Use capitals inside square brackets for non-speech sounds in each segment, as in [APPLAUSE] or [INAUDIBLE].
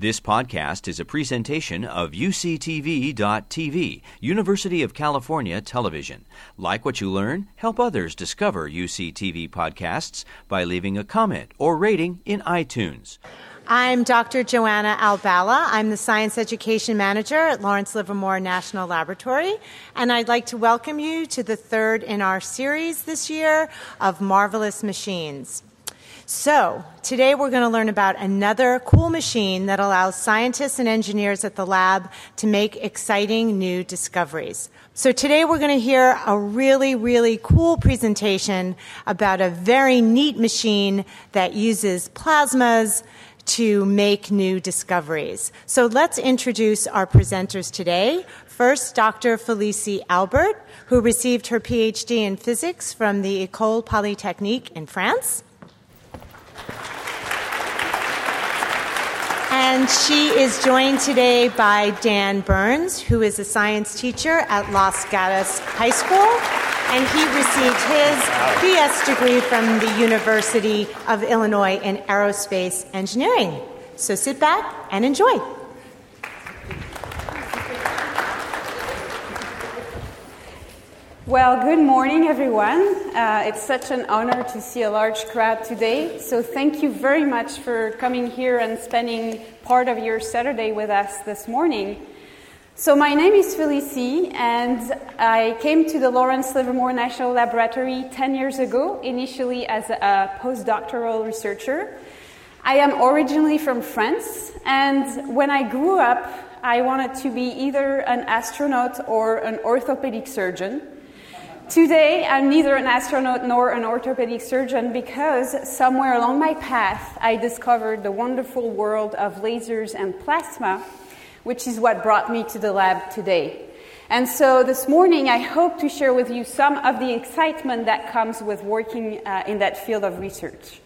This podcast is a presentation of UCTV.tv, University of California Television. Like what you learn, help others discover UCTV podcasts by leaving a comment or rating in iTunes. I'm Dr. Joanna Albala. I'm the Science Education Manager at Lawrence Livermore National Laboratory, and I'd like to welcome you to the third in our series this year of Marvelous Machines. So, today we're going to learn about another cool machine that allows scientists and engineers at the lab to make exciting new discoveries. So, today we're going to hear a really, really cool presentation about a very neat machine that uses plasmas to make new discoveries. So, let's introduce our presenters today. First, Dr. Felicie Albert, who received her PhD in physics from the École Polytechnique in France. And she is joined today by Dan Burns, who is a science teacher at Los Gatos High School. And he received his BS degree from the University of Illinois in aerospace engineering. So sit back and enjoy. Well, good morning, everyone. Uh, it's such an honor to see a large crowd today. So, thank you very much for coming here and spending part of your Saturday with us this morning. So, my name is Felicie, and I came to the Lawrence Livermore National Laboratory 10 years ago, initially as a postdoctoral researcher. I am originally from France, and when I grew up, I wanted to be either an astronaut or an orthopedic surgeon. Today, I'm neither an astronaut nor an orthopedic surgeon because somewhere along my path, I discovered the wonderful world of lasers and plasma, which is what brought me to the lab today. And so this morning, I hope to share with you some of the excitement that comes with working uh, in that field of research.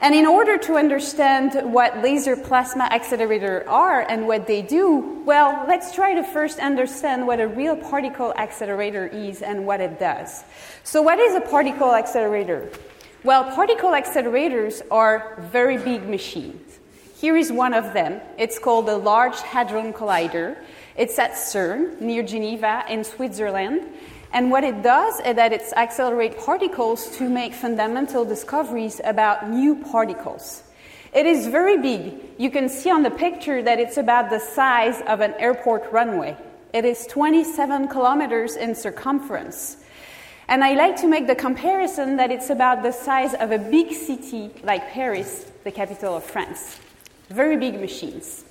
And in order to understand what laser plasma accelerators are and what they do, well, let's try to first understand what a real particle accelerator is and what it does. So, what is a particle accelerator? Well, particle accelerators are very big machines. Here is one of them. It's called the Large Hadron Collider. It's at CERN, near Geneva in Switzerland. And what it does is that it accelerates particles to make fundamental discoveries about new particles. It is very big. You can see on the picture that it's about the size of an airport runway. It is 27 kilometers in circumference. And I like to make the comparison that it's about the size of a big city like Paris, the capital of France. Very big machines.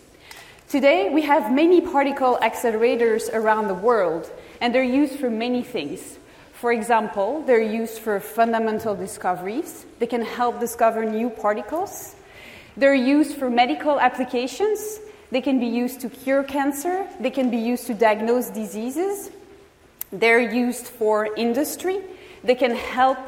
Today, we have many particle accelerators around the world and they're used for many things. For example, they're used for fundamental discoveries. They can help discover new particles. They're used for medical applications. They can be used to cure cancer. They can be used to diagnose diseases. They're used for industry. They can help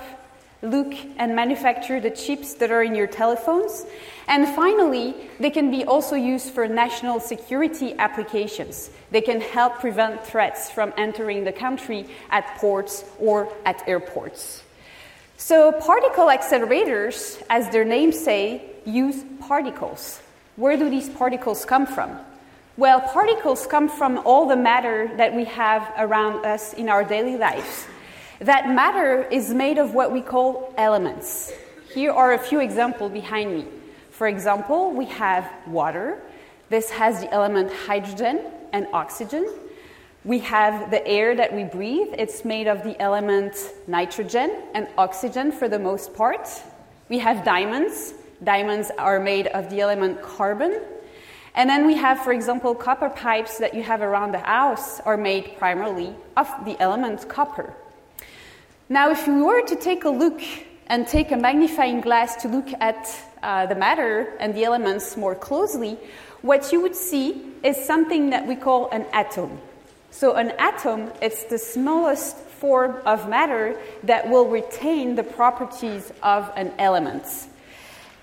look and manufacture the chips that are in your telephones. And finally, they can be also used for national security applications. They can help prevent threats from entering the country at ports or at airports. So, particle accelerators, as their name say, use particles. Where do these particles come from? Well, particles come from all the matter that we have around us in our daily lives. That matter is made of what we call elements. Here are a few examples behind me. For example, we have water. This has the element hydrogen and oxygen. We have the air that we breathe. It's made of the element nitrogen and oxygen for the most part. We have diamonds. Diamonds are made of the element carbon. And then we have, for example, copper pipes that you have around the house are made primarily of the element copper. Now, if you were to take a look and take a magnifying glass to look at uh, the matter and the elements more closely, what you would see is something that we call an atom. So, an atom is the smallest form of matter that will retain the properties of an element.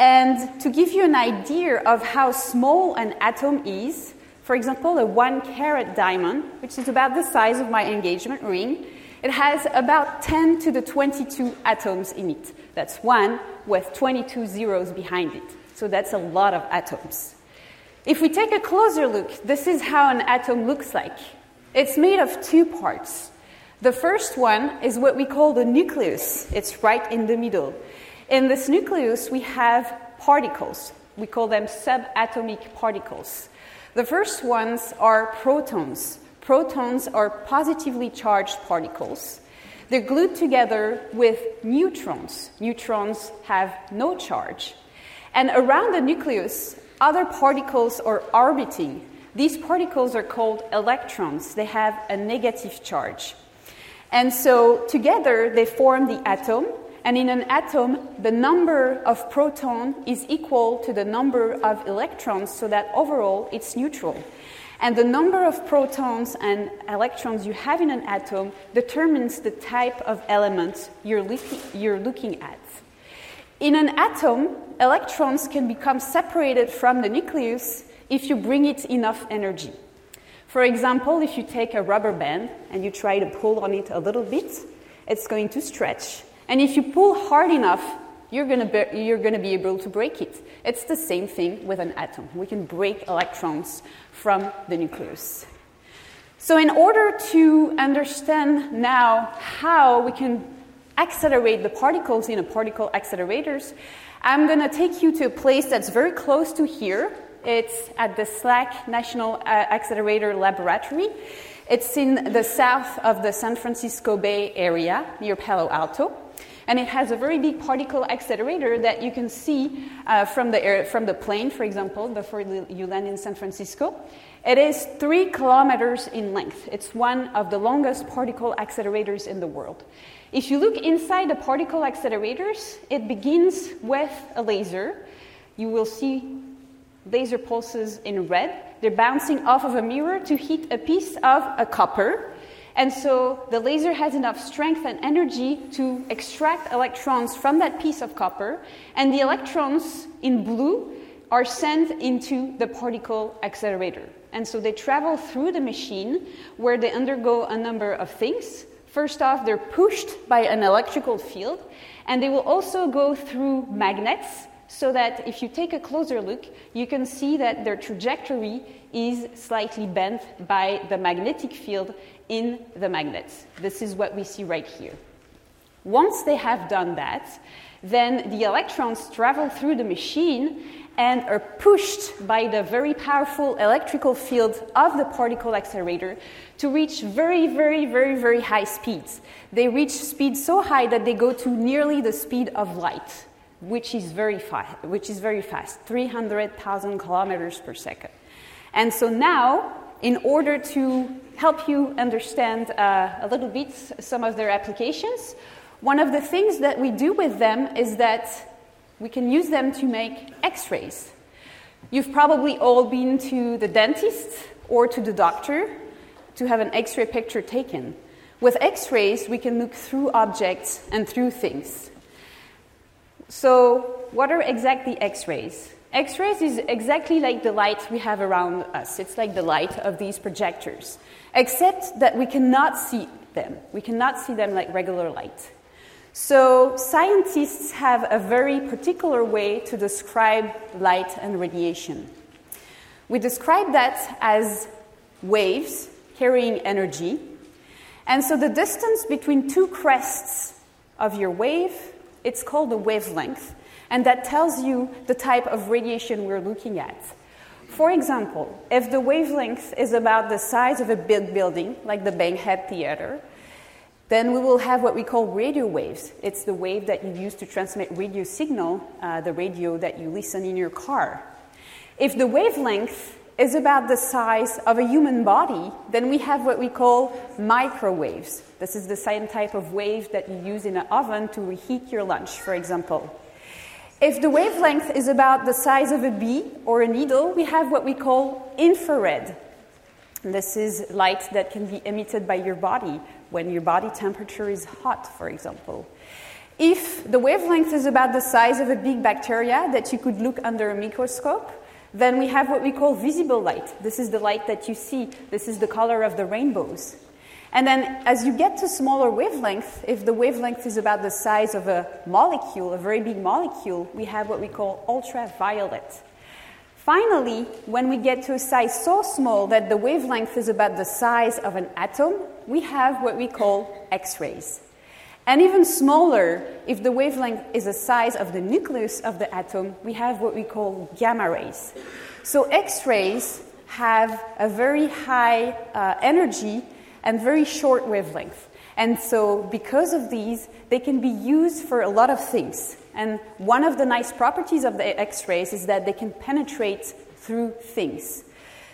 And to give you an idea of how small an atom is, for example, a one carat diamond, which is about the size of my engagement ring, it has about 10 to the 22 atoms in it. That's one with 22 zeros behind it. So that's a lot of atoms. If we take a closer look, this is how an atom looks like. It's made of two parts. The first one is what we call the nucleus, it's right in the middle. In this nucleus, we have particles. We call them subatomic particles. The first ones are protons. Protons are positively charged particles. They're glued together with neutrons. Neutrons have no charge. And around the nucleus, other particles are orbiting. These particles are called electrons. They have a negative charge. And so together they form the atom. And in an atom, the number of protons is equal to the number of electrons, so that overall it's neutral. And the number of protons and electrons you have in an atom determines the type of element you're, you're looking at. In an atom, electrons can become separated from the nucleus if you bring it enough energy. For example, if you take a rubber band and you try to pull on it a little bit, it's going to stretch. And if you pull hard enough, you're going, be, you're to be able to break it. It's the same thing with an atom. We can break electrons from the nucleus. So, in order to understand now how we can accelerate the particles in a particle accelerators, I'm going to take you to a place that's very close to here. It's at the SLAC National uh, Accelerator Laboratory. It's in the south of the San Francisco Bay Area near Palo Alto. And it has a very big particle accelerator that you can see uh, from, the air, from the plane, for example, before you land in San Francisco. It is three kilometers in length. It's one of the longest particle accelerators in the world. If you look inside the particle accelerators, it begins with a laser. You will see laser pulses in red. They're bouncing off of a mirror to hit a piece of a copper. And so the laser has enough strength and energy to extract electrons from that piece of copper, and the electrons in blue are sent into the particle accelerator. And so they travel through the machine where they undergo a number of things. First off, they're pushed by an electrical field, and they will also go through magnets so that if you take a closer look, you can see that their trajectory is slightly bent by the magnetic field in the magnets. This is what we see right here. Once they have done that, then the electrons travel through the machine and are pushed by the very powerful electrical field of the particle accelerator to reach very, very, very, very high speeds. They reach speeds so high that they go to nearly the speed of light, which is very, fa- which is very fast 300,000 kilometers per second. And so now, in order to help you understand uh, a little bit some of their applications, one of the things that we do with them is that we can use them to make x rays. You've probably all been to the dentist or to the doctor to have an x ray picture taken. With x rays, we can look through objects and through things. So, what are exactly x rays? X rays is exactly like the light we have around us. It's like the light of these projectors, except that we cannot see them. We cannot see them like regular light. So, scientists have a very particular way to describe light and radiation. We describe that as waves carrying energy. And so, the distance between two crests of your wave, it's called the wavelength and that tells you the type of radiation we're looking at. For example, if the wavelength is about the size of a big building, like the Bankhead Theater, then we will have what we call radio waves. It's the wave that you use to transmit radio signal, uh, the radio that you listen in your car. If the wavelength is about the size of a human body, then we have what we call microwaves. This is the same type of wave that you use in an oven to reheat your lunch, for example. If the wavelength is about the size of a bee or a needle, we have what we call infrared. This is light that can be emitted by your body when your body temperature is hot, for example. If the wavelength is about the size of a big bacteria that you could look under a microscope, then we have what we call visible light. This is the light that you see. This is the color of the rainbows. And then as you get to smaller wavelength, if the wavelength is about the size of a molecule, a very big molecule, we have what we call ultraviolet. Finally, when we get to a size so small that the wavelength is about the size of an atom, we have what we call X rays. And even smaller, if the wavelength is the size of the nucleus of the atom, we have what we call gamma rays. So X rays have a very high uh, energy and very short wavelength. And so, because of these, they can be used for a lot of things. And one of the nice properties of the X rays is that they can penetrate through things.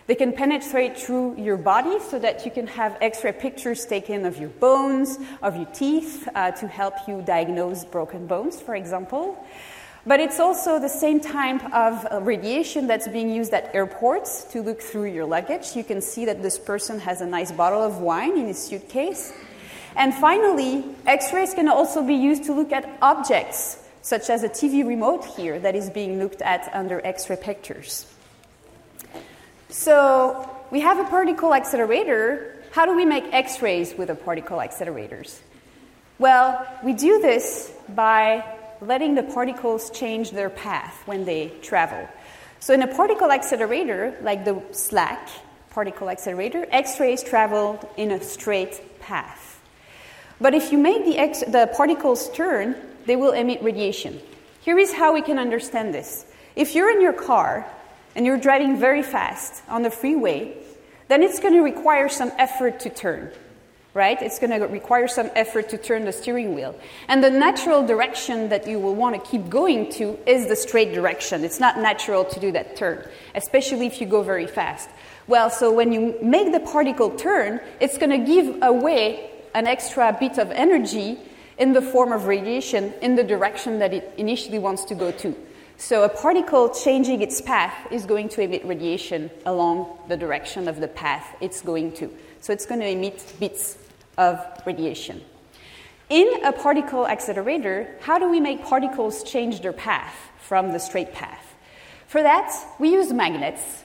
They can penetrate through your body so that you can have x ray pictures taken of your bones, of your teeth, uh, to help you diagnose broken bones, for example. But it's also the same type of uh, radiation that's being used at airports to look through your luggage. You can see that this person has a nice bottle of wine in his suitcase. And finally, X rays can also be used to look at objects, such as a TV remote here that is being looked at under X ray pictures. So, we have a particle accelerator. How do we make X rays with a particle accelerators? Well, we do this by letting the particles change their path when they travel. So, in a particle accelerator, like the SLAC particle accelerator, X rays travel in a straight path. But if you make the, X, the particles turn, they will emit radiation. Here is how we can understand this. If you're in your car and you're driving very fast on the freeway, then it's going to require some effort to turn right? It's going to require some effort to turn the steering wheel. And the natural direction that you will want to keep going to is the straight direction. It's not natural to do that turn, especially if you go very fast. Well, so when you make the particle turn, it's going to give away an extra bit of energy in the form of radiation in the direction that it initially wants to go to. So a particle changing its path is going to emit radiation along the direction of the path it's going to. So it's going to emit bits of radiation. In a particle accelerator, how do we make particles change their path from the straight path? For that, we use magnets.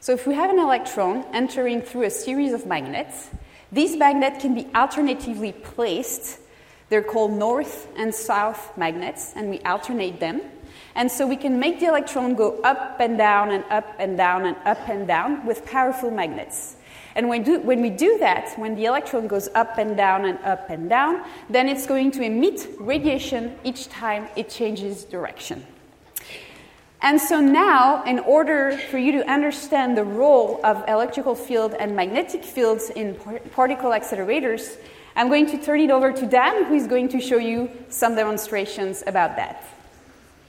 So if we have an electron entering through a series of magnets, these magnets can be alternatively placed. They're called north and south magnets, and we alternate them. And so we can make the electron go up and down and up and down and up and down with powerful magnets. And when, do, when we do that, when the electron goes up and down and up and down, then it's going to emit radiation each time it changes direction. And so now, in order for you to understand the role of electrical field and magnetic fields in particle accelerators, I'm going to turn it over to Dan, who is going to show you some demonstrations about that.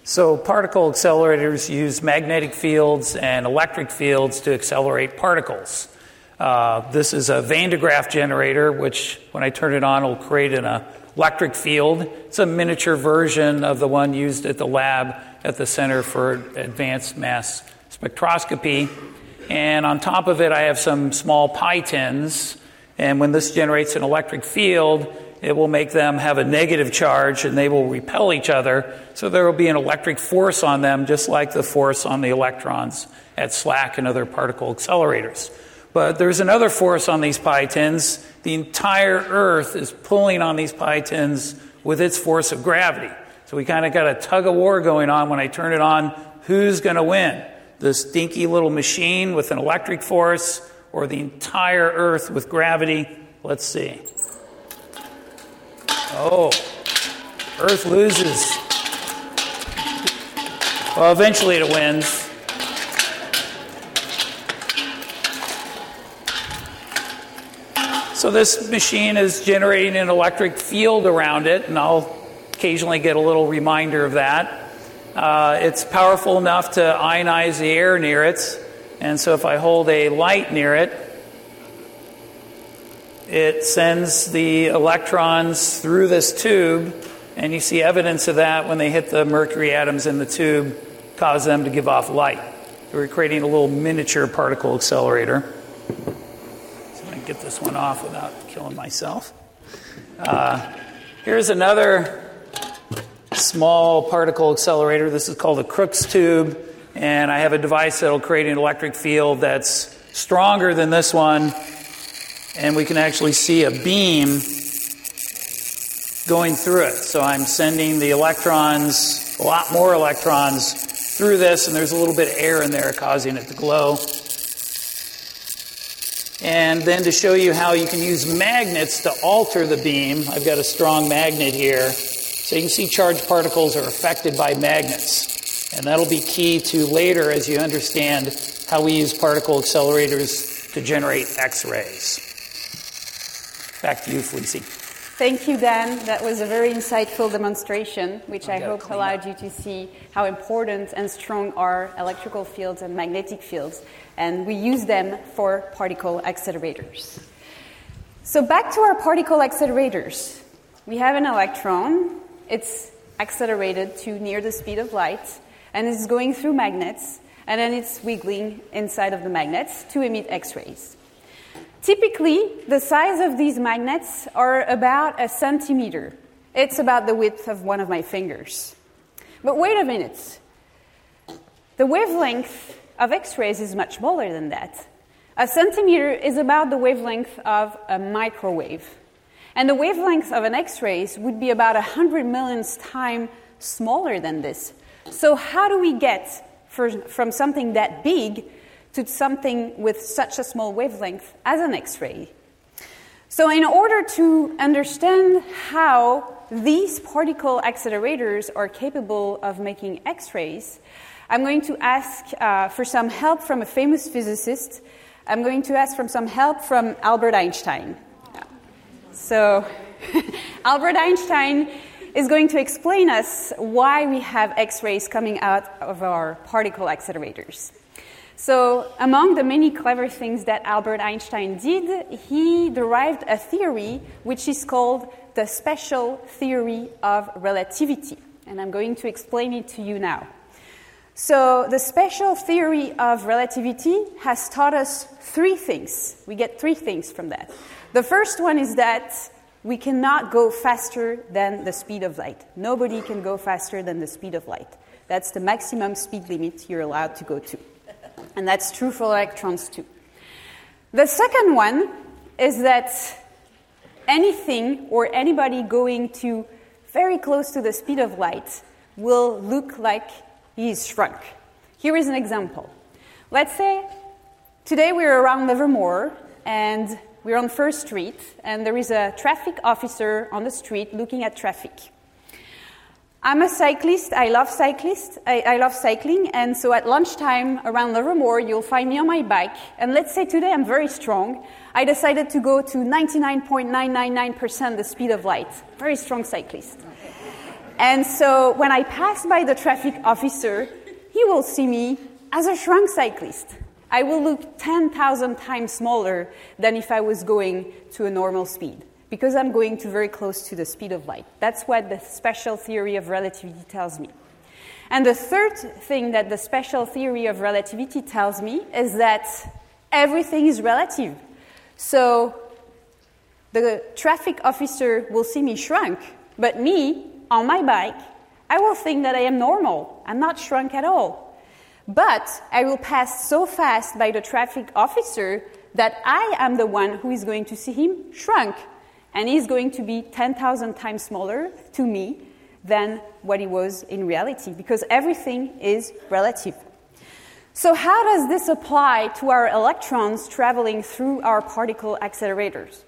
So, particle accelerators use magnetic fields and electric fields to accelerate particles. Uh, this is a Van de Graaff generator, which when I turn it on, will create an electric field. It's a miniature version of the one used at the lab at the Center for Advanced Mass Spectroscopy. And on top of it, I have some small pie tins. And when this generates an electric field, it will make them have a negative charge and they will repel each other. So there will be an electric force on them, just like the force on the electrons at SLAC and other particle accelerators. But there's another force on these pie tins. The entire Earth is pulling on these pie tins with its force of gravity. So we kind of got a tug of war going on when I turn it on. Who's going to win? This dinky little machine with an electric force or the entire Earth with gravity? Let's see. Oh, Earth loses. Well, eventually it wins. So this machine is generating an electric field around it, and I'll occasionally get a little reminder of that. Uh, it's powerful enough to ionize the air near it, and so if I hold a light near it, it sends the electrons through this tube, and you see evidence of that when they hit the mercury atoms in the tube, cause them to give off light. we're creating a little miniature particle accelerator get this one off without killing myself. Uh, here's another small particle accelerator. This is called a Crookes tube, and I have a device that'll create an electric field that's stronger than this one, and we can actually see a beam going through it. So I'm sending the electrons, a lot more electrons, through this, and there's a little bit of air in there causing it to glow. And then to show you how you can use magnets to alter the beam, I've got a strong magnet here. So you can see charged particles are affected by magnets. And that'll be key to later as you understand how we use particle accelerators to generate X rays. Back to you, Felicie. Thank you, Dan. That was a very insightful demonstration, which I hope allowed up. you to see how important and strong are electrical fields and magnetic fields. And we use them for particle accelerators. So, back to our particle accelerators. We have an electron, it's accelerated to near the speed of light, and it's going through magnets, and then it's wiggling inside of the magnets to emit X rays. Typically, the size of these magnets are about a centimeter. It's about the width of one of my fingers. But wait a minute. The wavelength of X rays is much smaller than that. A centimeter is about the wavelength of a microwave. And the wavelength of an X ray would be about 100 millionth time smaller than this. So, how do we get from something that big to something with such a small wavelength as an X ray. So, in order to understand how these particle accelerators are capable of making X rays, I'm going to ask uh, for some help from a famous physicist. I'm going to ask for some help from Albert Einstein. So, [LAUGHS] Albert Einstein is going to explain us why we have X rays coming out of our particle accelerators. So, among the many clever things that Albert Einstein did, he derived a theory which is called the special theory of relativity. And I'm going to explain it to you now. So, the special theory of relativity has taught us three things. We get three things from that. The first one is that we cannot go faster than the speed of light. Nobody can go faster than the speed of light. That's the maximum speed limit you're allowed to go to. And that's true for electrons too. The second one is that anything or anybody going to very close to the speed of light will look like he's shrunk. Here is an example. Let's say today we're around Livermore and we're on First Street and there is a traffic officer on the street looking at traffic. I'm a cyclist. I love cyclists. I, I, love cycling. And so at lunchtime around the Livermore, you'll find me on my bike. And let's say today I'm very strong. I decided to go to 99.999% the speed of light. Very strong cyclist. And so when I pass by the traffic officer, he will see me as a shrunk cyclist. I will look 10,000 times smaller than if I was going to a normal speed because I'm going to very close to the speed of light. That's what the special theory of relativity tells me. And the third thing that the special theory of relativity tells me is that everything is relative. So the traffic officer will see me shrunk, but me, on my bike, I will think that I am normal. I'm not shrunk at all. But I will pass so fast by the traffic officer that I am the one who is going to see him shrunk and he's going to be 10,000 times smaller to me than what he was in reality because everything is relative. So, how does this apply to our electrons traveling through our particle accelerators?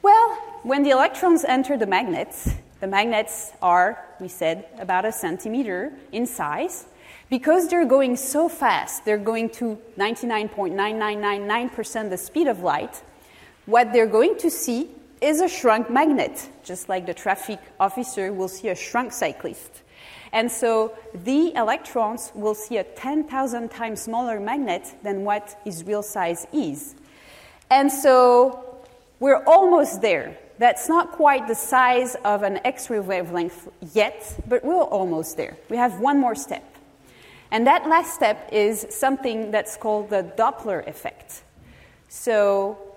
Well, when the electrons enter the magnets, the magnets are, we said, about a centimeter in size. Because they're going so fast, they're going to 99.9999% the speed of light, what they're going to see is a shrunk magnet, just like the traffic officer will see a shrunk cyclist. And so the electrons will see a 10,000 times smaller magnet than what his real size is. And so we're almost there. That's not quite the size of an X ray wavelength yet, but we're almost there. We have one more step. And that last step is something that's called the Doppler effect. So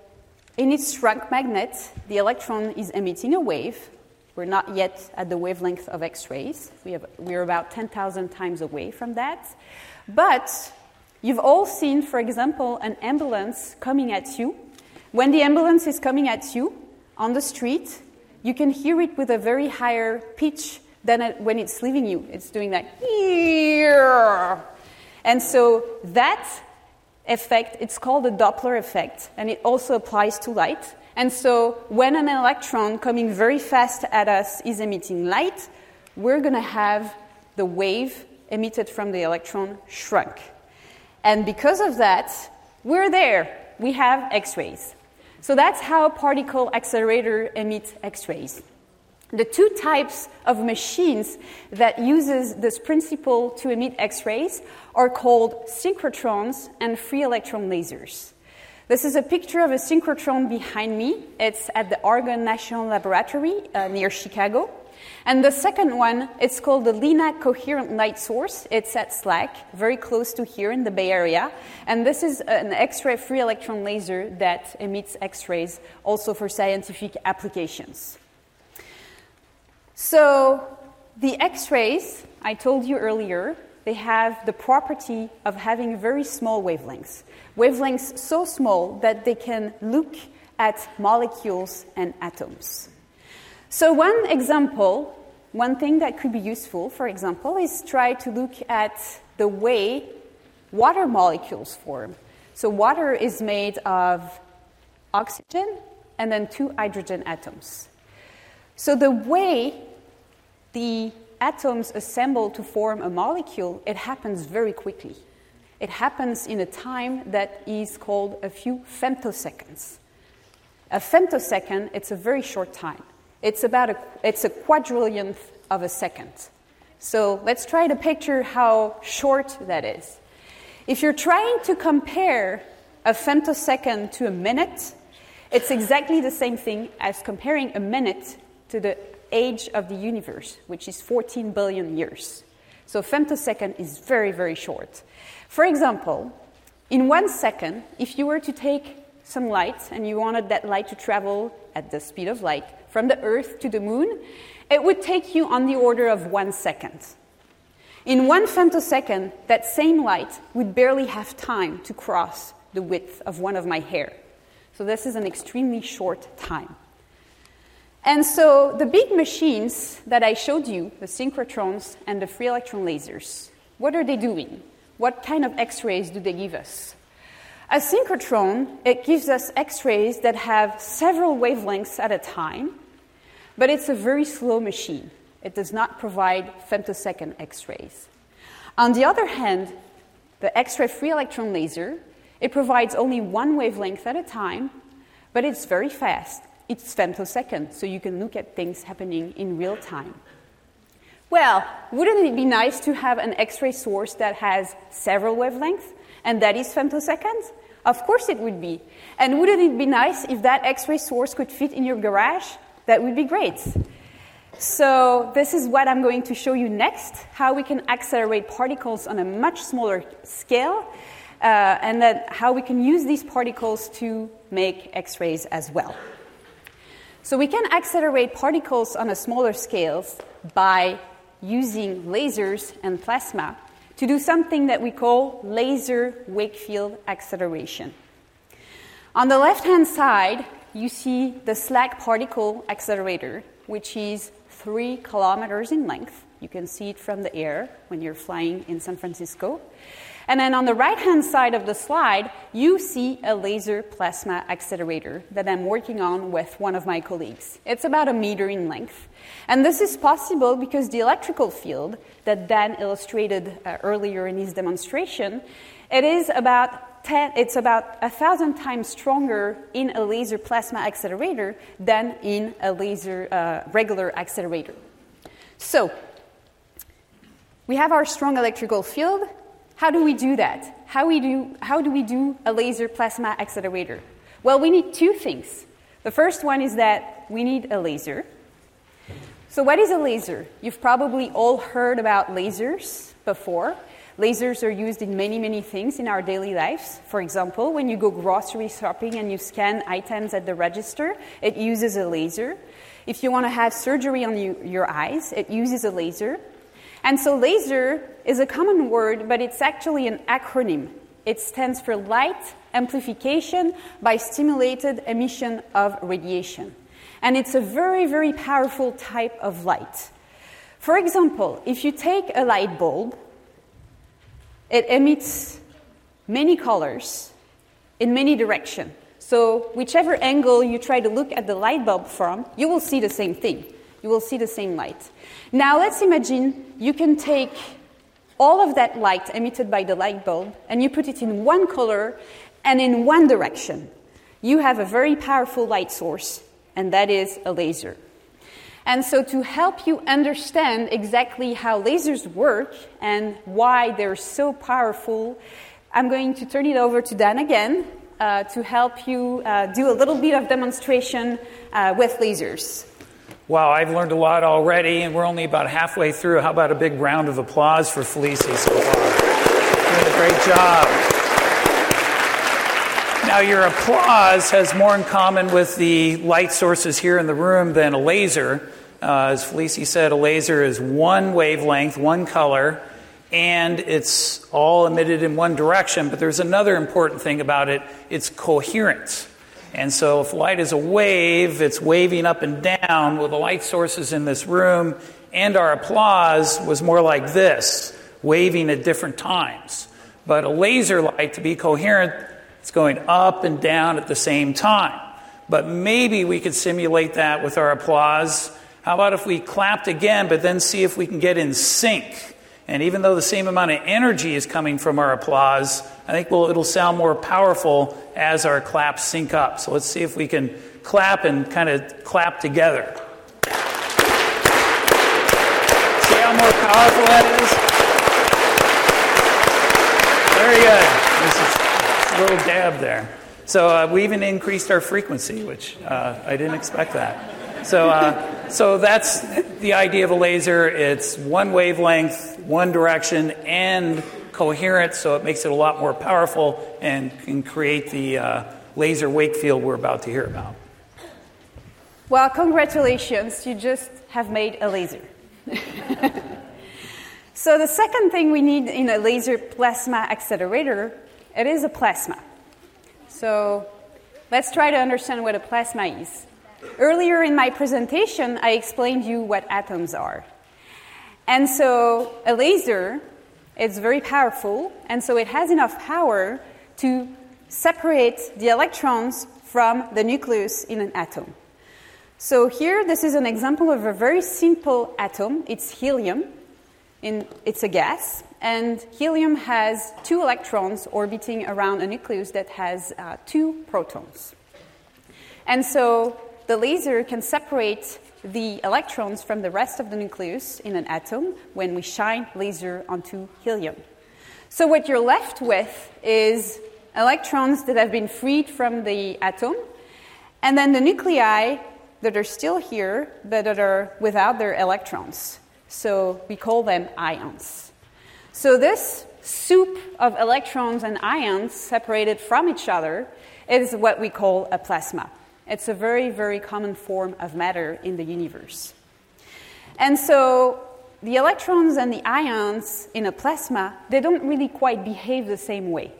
in its shrunk magnet, the electron is emitting a wave. We're not yet at the wavelength of X rays. We we're about 10,000 times away from that. But you've all seen, for example, an ambulance coming at you. When the ambulance is coming at you on the street, you can hear it with a very higher pitch than when it's leaving you, it's doing that. And so that effect, it's called the Doppler effect, and it also applies to light. And so when an electron coming very fast at us is emitting light, we're going to have the wave emitted from the electron shrunk. And because of that, we're there. We have X rays. So that's how particle accelerator emits X rays. The two types of machines that uses this principle to emit X-rays are called synchrotrons and free electron lasers. This is a picture of a synchrotron behind me. It's at the Argonne National Laboratory uh, near Chicago. And the second one, it's called the LINAC Coherent Light Source. It's at SLAC, very close to here in the Bay Area. And this is an X-ray free electron laser that emits X-rays also for scientific applications. So the X-rays, I told you earlier, they have the property of having very small wavelengths. Wavelengths so small that they can look at molecules and atoms. So, one example, one thing that could be useful, for example, is try to look at the way water molecules form. So, water is made of oxygen and then two hydrogen atoms. So, the way the atoms assemble to form a molecule, it happens very quickly. It happens in a time that is called a few femtoseconds. A femtosecond, it's a very short time. It's about a, it's a quadrillionth of a second. So let's try to picture how short that is. If you're trying to compare a femtosecond to a minute, it's exactly the same thing as comparing a minute to the age of the universe, which is 14 billion years. So femtosecond is very, very short. For example, in one second, if you were to take some light and you wanted that light to travel at the speed of light from the Earth to the moon, it would take you on the order of one second. In one femtosecond, that same light would barely have time to cross the width of one of my hair. So, this is an extremely short time. And so the big machines that I showed you, the synchrotrons and the free electron lasers, what are they doing? What kind of X rays do they give us? A synchrotron, it gives us X rays that have several wavelengths at a time, but it's a very slow machine. It does not provide femtosecond X rays. On the other hand, the X ray free electron laser, it provides only one wavelength at a time, but it's very fast it's femtosecond, so you can look at things happening in real time. Well, wouldn't it be nice to have an X ray source that has several wavelengths and that is femtoseconds? Of course it would be. And wouldn't it be nice if that X ray source could fit in your garage? That would be great. So, this is what I'm going to show you next how we can accelerate particles on a much smaller scale, uh, and then how we can use these particles to make X rays as well. So we can accelerate particles on a smaller scale by using lasers and plasma to do something that we call laser wake field acceleration. On the left hand side, you see the SLAC particle accelerator, which is three kilometers in length. You can see it from the air when you're flying in San Francisco. And then on the right hand side of the slide, you see a laser plasma accelerator that I'm working on with one of my colleagues. It's about a meter in length. And this is possible because the electrical field that Dan illustrated uh, earlier in his demonstration, it is about 10, it's about a thousand times stronger in a laser plasma accelerator than in a laser uh, regular accelerator. So, we have our strong electrical field, how do we do that? How, we do, how do we do a laser plasma accelerator? Well, we need two things. The first one is that we need a laser. So, what is a laser? You've probably all heard about lasers before. Lasers are used in many, many things in our daily lives. For example, when you go grocery shopping and you scan items at the register, it uses a laser. If you want to have surgery on you, your eyes, it uses a laser. And so laser is a common word, but it's actually an acronym. It stands for light amplification by stimulated emission of radiation. And it's a very, very powerful type of light. For example, if you take a light bulb, it emits many colors in many directions. So, whichever angle you try to look at the light bulb from, you will see the same thing. You will see the same light. Now, let's imagine you can take all of that light emitted by the light bulb and you put it in one color and in one direction. You have a very powerful light source, and that is a laser. And so, to help you understand exactly how lasers work and why they're so powerful, I'm going to turn it over to Dan again uh, to help you uh, do a little bit of demonstration uh, with lasers. Wow, I've learned a lot already, and we're only about halfway through. How about a big round of applause for Felicie so far? Doing a great job. Now, your applause has more in common with the light sources here in the room than a laser. Uh, as Felicie said, a laser is one wavelength, one color, and it's all emitted in one direction. But there's another important thing about it it's coherent. And so, if light is a wave, it's waving up and down. Well, the light sources in this room and our applause was more like this, waving at different times. But a laser light, to be coherent, it's going up and down at the same time. But maybe we could simulate that with our applause. How about if we clapped again, but then see if we can get in sync? And even though the same amount of energy is coming from our applause, I think we'll, it'll sound more powerful as our claps sync up. So let's see if we can clap and kind of clap together. See how more powerful that is? Very good. This is a little dab there. So uh, we even increased our frequency, which uh, I didn't expect that. So, uh, so that's the idea of a laser. It's one wavelength, one direction, and coherent, so it makes it a lot more powerful and can create the uh, laser wake field we're about to hear about. Well, congratulations, you just have made a laser. [LAUGHS] so the second thing we need in a laser plasma accelerator, it is a plasma. So let's try to understand what a plasma is. Earlier in my presentation, I explained you what atoms are. And so a laser is very powerful, and so it has enough power to separate the electrons from the nucleus in an atom. So here, this is an example of a very simple atom. It's helium. In, it's a gas, and helium has two electrons orbiting around a nucleus that has uh, two protons. And so the laser can separate the electrons from the rest of the nucleus in an atom when we shine laser onto helium. So, what you're left with is electrons that have been freed from the atom, and then the nuclei that are still here but that are without their electrons. So, we call them ions. So, this soup of electrons and ions separated from each other is what we call a plasma. It's a very, very common form of matter in the universe. And so the electrons and the ions in a plasma, they don't really quite behave the same way.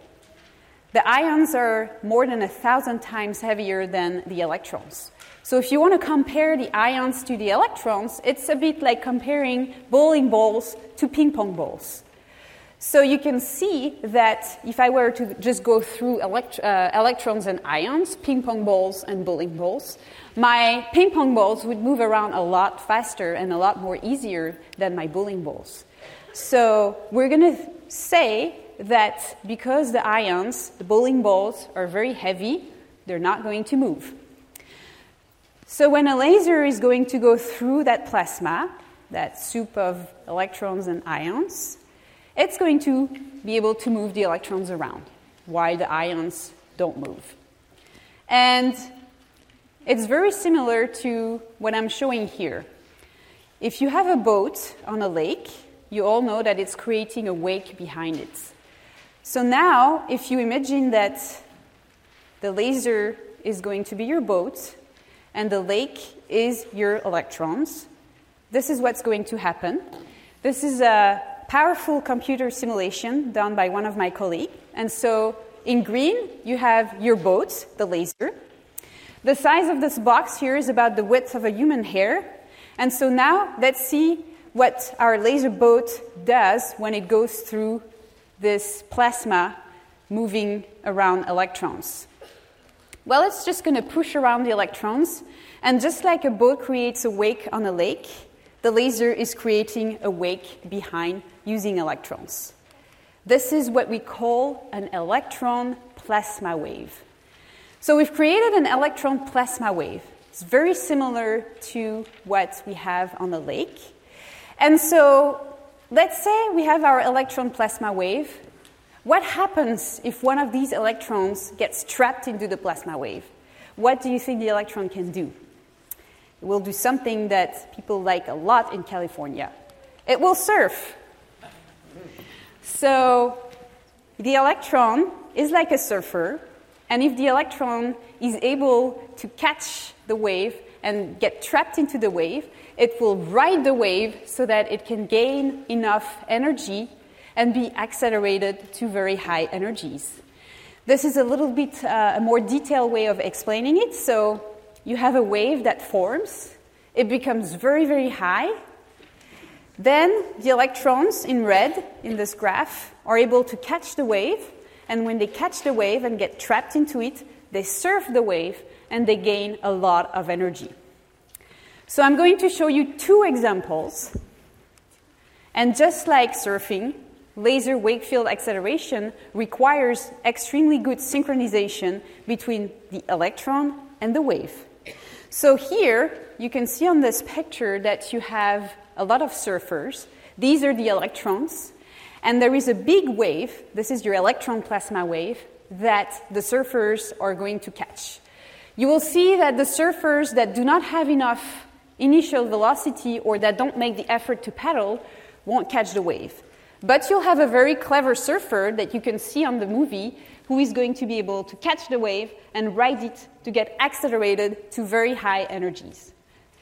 The ions are more than a thousand times heavier than the electrons. So if you want to compare the ions to the electrons, it's a bit like comparing bowling balls to ping pong balls. So you can see that if I were to just go through elect- uh, electrons and ions, ping pong balls and bowling balls, my ping pong balls would move around a lot faster and a lot more easier than my bowling balls. So we're going to say that because the ions, the bowling balls, are very heavy, they're not going to move. So when a laser is going to go through that plasma, that soup of electrons and ions, it's going to be able to move the electrons around while the ions don't move. And it's very similar to what I'm showing here. If you have a boat on a lake, you all know that it's creating a wake behind it. So now, if you imagine that the laser is going to be your boat and the lake is your electrons, this is what's going to happen. This is a powerful computer simulation done by one of my colleagues. And so in green, you have your boat, the laser. The size of this box here is about the width of a human hair. And so now let's see what our laser boat does when it goes through this plasma moving around electrons. Well, it's just going to push around the electrons, and just like a boat creates a wake on a lake, the laser is creating a wake behind using electrons. This is what we call an electron plasma wave. So we've created an electron plasma wave. It's very similar to what we have on the lake. And so let's say we have our electron plasma wave. What happens if one of these electrons gets trapped into the plasma wave? What do you think the electron can do? It will do something that people like a lot in California. It will surf. So the electron is like a surfer, and if the electron is able to catch the wave and get trapped into the wave, it will ride the wave so that it can gain enough energy and be accelerated to very high energies. This is a little bit uh, a more detailed way of explaining it. So you have a wave that forms, it becomes very, very high. Then the electrons in red in this graph are able to catch the wave, and when they catch the wave and get trapped into it, they surf the wave and they gain a lot of energy. So I'm going to show you two examples. And just like surfing, laser wake field acceleration requires extremely good synchronization between the electron and the wave. So here, you can see on this picture that you have a lot of surfers. These are the electrons. And there is a big wave, this is your electron plasma wave, that the surfers are going to catch. You will see that the surfers that do not have enough initial velocity or that don't make the effort to paddle won't catch the wave. But you'll have a very clever surfer that you can see on the movie who is going to be able to catch the wave and ride it to get accelerated to very high energies.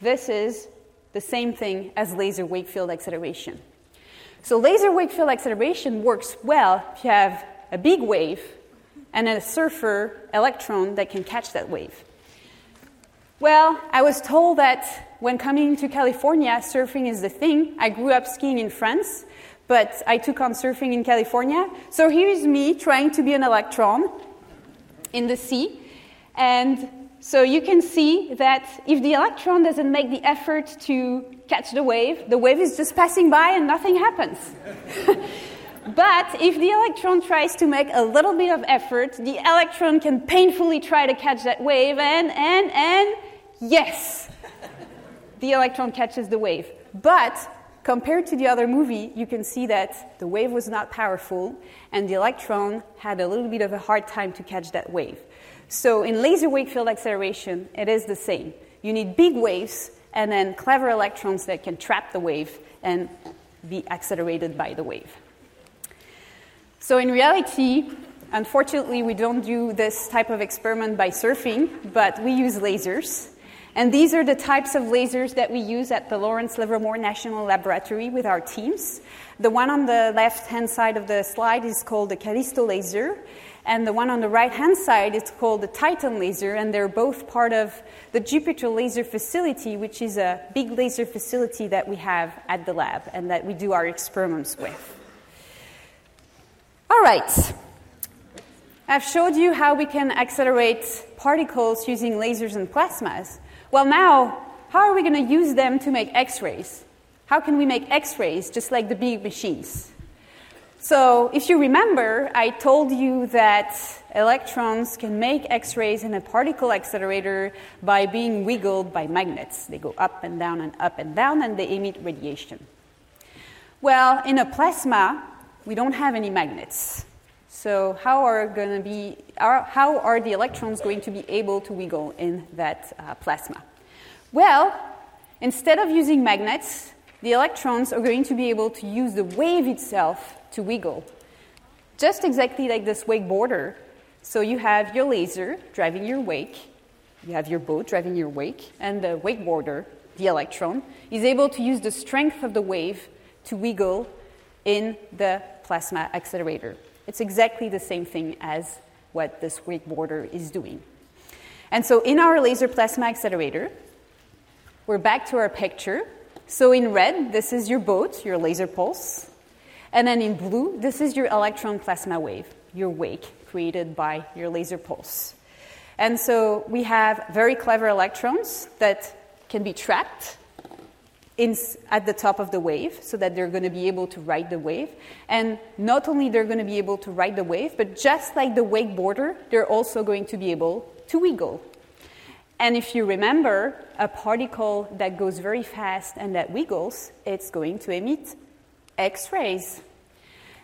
This is the same thing as laser wake field acceleration. So, laser wake field acceleration works well if you have a big wave and a surfer electron that can catch that wave. Well, I was told that when coming to California, surfing is the thing. I grew up skiing in France, but I took on surfing in California. So here's me trying to be an electron in the sea. And so you can see that if the electron doesn't make the effort to catch the wave, the wave is just passing by and nothing happens. [LAUGHS] but if the electron tries to make a little bit of effort, the electron can painfully try to catch that wave, and, and, and yes, the electron catches the wave. But Compared to the other movie, you can see that the wave was not powerful and the electron had a little bit of a hard time to catch that wave. So in laser wake field acceleration, it is the same. You need big waves and then clever electrons that can trap the wave and be accelerated by the wave. So in reality, unfortunately, we don't do this type of experiment by surfing, but we use lasers. And these are the types of lasers that we use at the Lawrence Livermore National Laboratory with our teams. The one on the left hand side of the slide is called the Callisto laser, and the one on the right hand side is called the Titan laser, and they're both part of the Jupiter Laser Facility, which is a big laser facility that we have at the lab and that we do our experiments with. All right. I've showed you how we can accelerate particles using lasers and plasmas. Well, now, how are we going to use them to make X rays? How can we make X rays just like the big machines? So, if you remember, I told you that electrons can make X rays in a particle accelerator by being wiggled by magnets. They go up and down and up and down, and they emit radiation. Well, in a plasma, we don't have any magnets. So how are to be how are the electrons going to be able to wiggle in that uh, plasma? Well, instead of using magnets, the electrons are going to be able to use the wave itself to wiggle, just exactly like this wake boarder. So you have your laser driving your wake, you have your boat driving your wake, and the wake boarder, the electron, is able to use the strength of the wave to wiggle in the plasma accelerator. It's exactly the same thing as what this wake boarder is doing. And so in our laser plasma accelerator, we're back to our picture. So in red, this is your boat, your laser pulse. And then in blue, this is your electron plasma wave, your wake created by your laser pulse. And so we have very clever electrons that can be trapped in, at the top of the wave so that they're going to be able to ride the wave. And not only they're going to be able to ride the wave, but just like the wake wakeboarder, they're also going to be able to wiggle. And if you remember, a particle that goes very fast and that wiggles, it's going to emit X rays.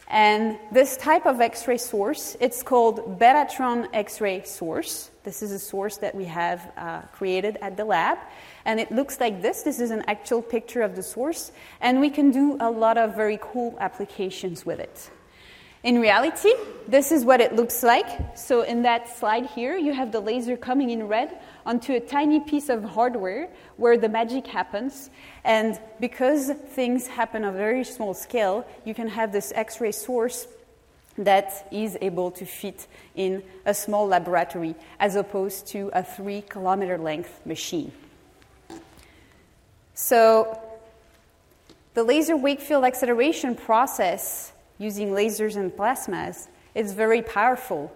And this type of X-ray source, it's called Betatron X-ray source. This is a source that we have uh, created at the lab. And it looks like this. This is an actual picture of the source. And we can do a lot of very cool applications with it. In reality, this is what it looks like. So in that slide here, you have the laser coming in red onto a tiny piece of hardware where the magic happens. And because things happen on a very small scale, you can have this X ray source that is able to fit in a small laboratory as opposed to a three kilometer length machine. So, the laser wake field acceleration process using lasers and plasmas it's very powerful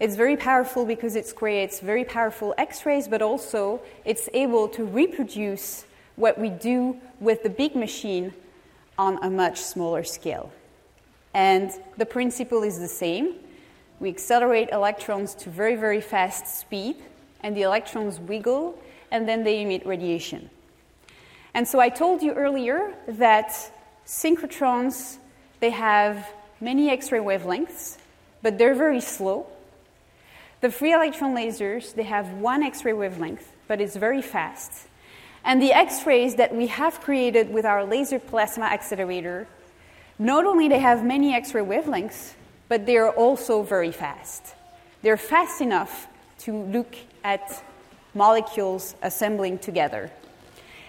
it's very powerful because it creates very powerful X rays, but also it's able to reproduce what we do with the big machine on a much smaller scale. And the principle is the same. We accelerate electrons to very, very fast speed, and the electrons wiggle, and then they emit radiation. And so I told you earlier that synchrotrons, they have many X-ray wavelengths, but they're very slow. The free electron lasers, they have one X-ray wavelength, but it's very fast. And the X-rays that we have created with our laser plasma accelerator, not only they have many X-ray wavelengths, but they are also very fast. They're fast enough to look at molecules assembling together.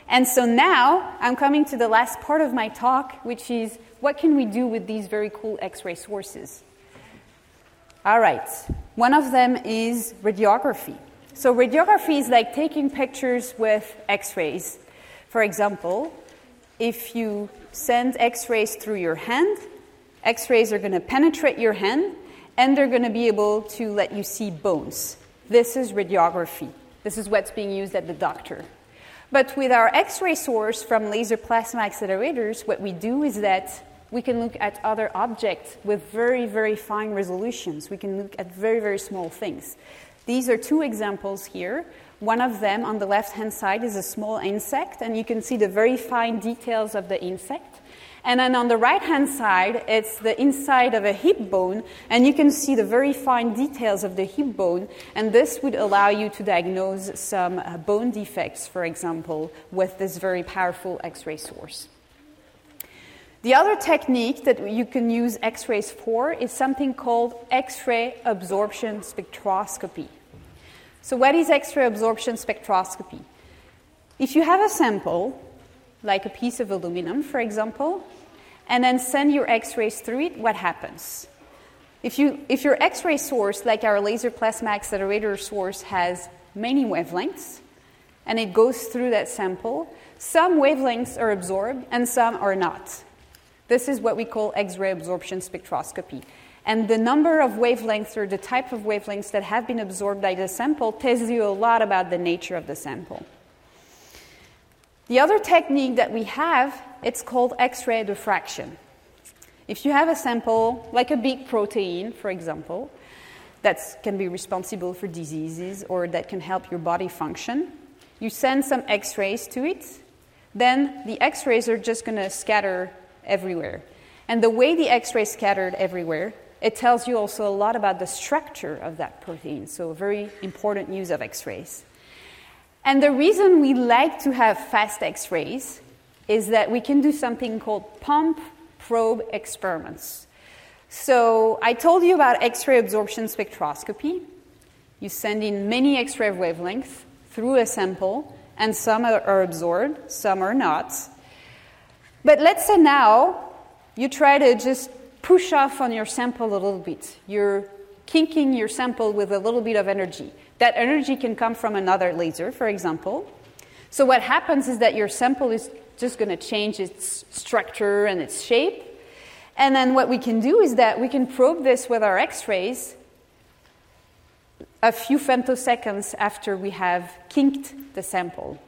And so now I'm coming to the last part of my talk, which is what can we do with these very cool X ray sources? All right. One of them is radiography. So, radiography is like taking pictures with x rays. For example, if you send x rays through your hand, x rays are going to penetrate your hand and they're going to be able to let you see bones. This is radiography. This is what's being used at the doctor. But with our x ray source from laser plasma accelerators, what we do is that we can look at other objects with very, very fine resolutions. We can look at very, very small things. These are two examples here. One of them on the left hand side is a small insect, and you can see the very fine details of the insect. And then on the right hand side, it's the inside of a hip bone, and you can see the very fine details of the hip bone. And this would allow you to diagnose some uh, bone defects, for example, with this very powerful X ray source. The other technique that you can use X rays for is something called X ray absorption spectroscopy. So, what is X ray absorption spectroscopy? If you have a sample, like a piece of aluminum, for example, and then send your X rays through it, what happens? If, you, if your X ray source, like our laser plasma accelerator source, has many wavelengths, and it goes through that sample, some wavelengths are absorbed and some are not. This is what we call X ray absorption spectroscopy. And the number of wavelengths or the type of wavelengths that have been absorbed by the sample tells you a lot about the nature of the sample. The other technique that we have, it's called X-ray diffraction. If you have a sample, like a big protein, for example, that can be responsible for diseases or that can help your body function, you send some X-rays to it, then the X-rays are just going to scatter everywhere. And the way the X ray scattered everywhere, it tells you also a lot about the structure of that protein. So, very important use of X rays. And the reason we like to have fast X rays is that we can do something called pump probe experiments. So, I told you about X ray absorption spectroscopy. You send in many X ray wavelengths through a sample, and some are absorbed, some are not. But let's say now you try to just push off on your sample a little bit. You're kinking your sample with a little bit of energy. That energy can come from another laser, for example. So what happens is that your sample is just going to change its structure and its shape. And then what we can do is that we can probe this with our X rays a few femtoseconds after we have kinked the sample.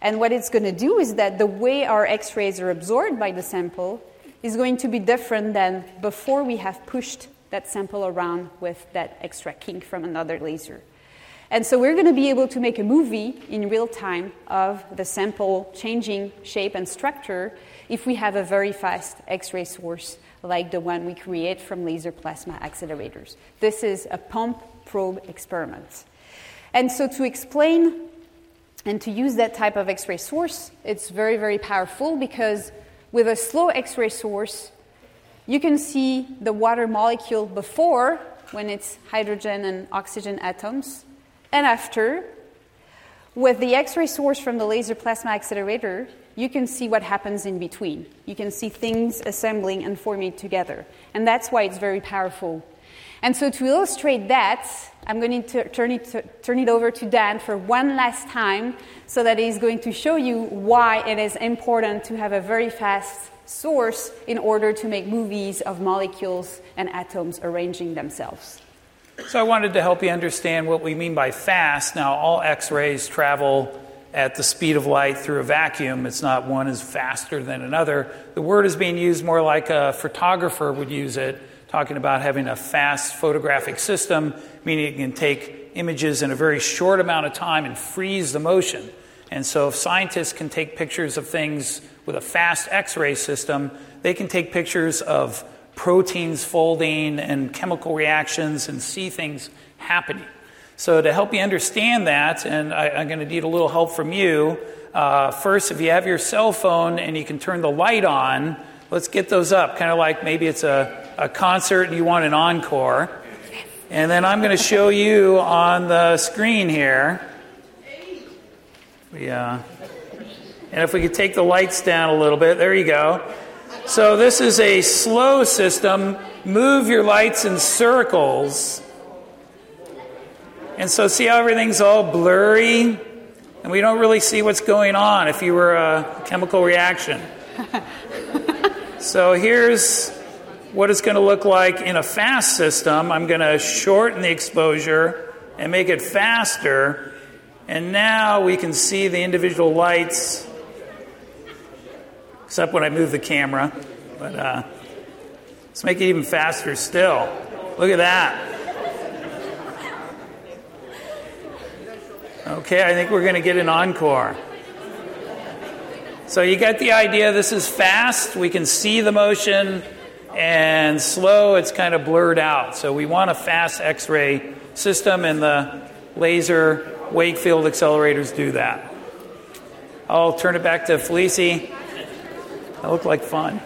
And what it's going to do is that the way our X rays are absorbed by the sample is going to be different than before we have pushed that sample around with that extra kink from another laser. And so we're going to be able to make a movie in real time of the sample changing shape and structure if we have a very fast X ray source like the one we create from laser plasma accelerators. This is a pump probe experiment. And so to explain and to use that type of X ray source, it's very, very powerful because with a slow X ray source, you can see the water molecule before, when it's hydrogen and oxygen atoms, and after. With the X ray source from the laser plasma accelerator, you can see what happens in between. You can see things assembling and forming together. And that's why it's very powerful. And so, to illustrate that, I'm going to turn it, to, turn it over to Dan for one last time so that he's going to show you why it is important to have a very fast source in order to make movies of molecules and atoms arranging themselves. So, I wanted to help you understand what we mean by fast. Now, all X rays travel at the speed of light through a vacuum. It's not one is faster than another. The word is being used more like a photographer would use it talking about having a fast photographic system, meaning it can take images in a very short amount of time and freeze the motion. And so, if scientists can take pictures of things with a fast X ray system, they can take pictures of proteins folding and chemical reactions and see things happening. So, to help you understand that, and I, am going to need a little help from you, uh, first, if you have your cell phone and you can turn the light on, let's get those up. Kind of like maybe it's a, a concert and you want an encore. And then I'm going to show you on the screen here. Yeah. And if we could take the lights down a little bit, there you go. So this is a slow system. Move your lights in circles. And so see how everything's all blurry? And we don't really see what's going on if you were a chemical reaction. [LAUGHS] So here's what it's going to look like in a fast system. I'm going to shorten the exposure and make it faster. And now we can see the individual lights, except when I move the camera. But uh, let's make it even faster still. Look at that. Okay, I think we're going to get an encore. So you get the idea. This is fast. We can see the motion. And slow, it's kind of blurred out. So we want a fast X ray system, and the laser Wakefield accelerators do that. I'll turn it back to Felicie. That looked like fun.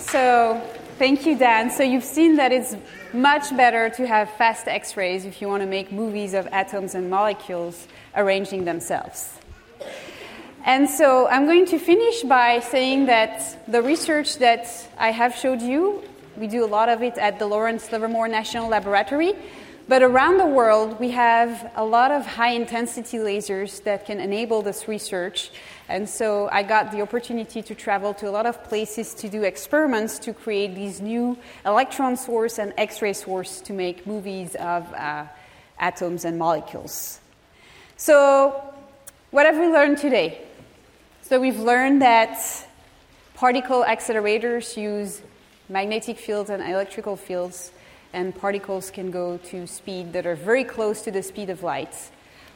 so, thank you, Dan. So, you've seen that it's much better to have fast X rays if you want to make movies of atoms and molecules arranging themselves. And so I'm going to finish by saying that the research that I have showed you, we do a lot of it at the Lawrence Livermore National Laboratory, but around the world we have a lot of high intensity lasers that can enable this research and so I got the opportunity to travel to a lot of places to do experiments to create these new electron source and X ray source to make movies of uh, atoms and molecules. So, what have we learned today? So, we've learned that particle accelerators use magnetic fields and electrical fields, and particles can go to speed that are very close to the speed of light.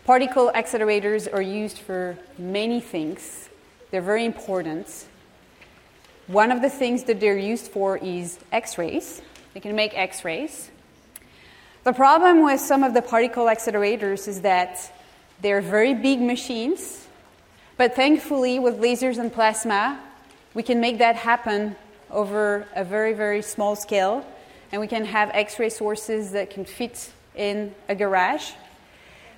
Particle accelerators are used for many things, they're very important. One of the things that they're used for is X rays. They can make X rays. The problem with some of the particle accelerators is that they're very big machines, but thankfully, with lasers and plasma, we can make that happen over a very, very small scale, and we can have X ray sources that can fit in a garage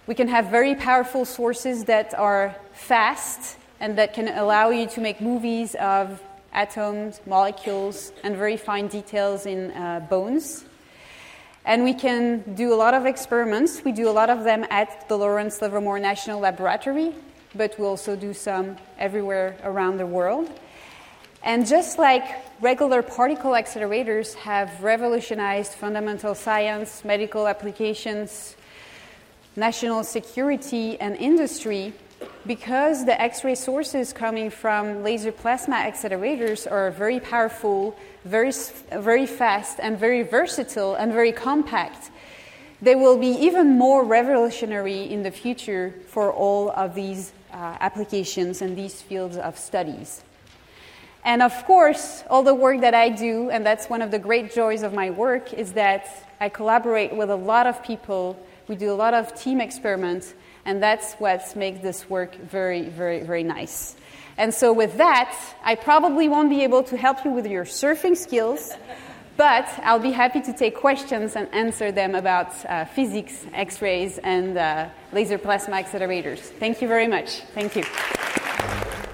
we can have very powerful sources that are fast and that can allow you to make movies of atoms, molecules, and very fine details in uh, bones. And we can do a lot of experiments. We do a lot of them at the Lawrence Livermore National Laboratory, but we also do some everywhere around the world. And just like regular particle accelerators have revolutionized fundamental science, medical applications, national security, and industry, because the X ray sources coming from laser plasma accelerators are very powerful, very, very fast, and very versatile and very compact, they will be even more revolutionary in the future for all of these uh, applications and these fields of studies. And of course, all the work that I do, and that's one of the great joys of my work, is that I collaborate with a lot of people. We do a lot of team experiments and that's what makes this work very, very, very nice. And so, with that, I probably won't be able to help you with your surfing skills, but I'll be happy to take questions and answer them about uh, physics, X rays, and uh, laser plasma accelerators. Thank you very much. Thank you.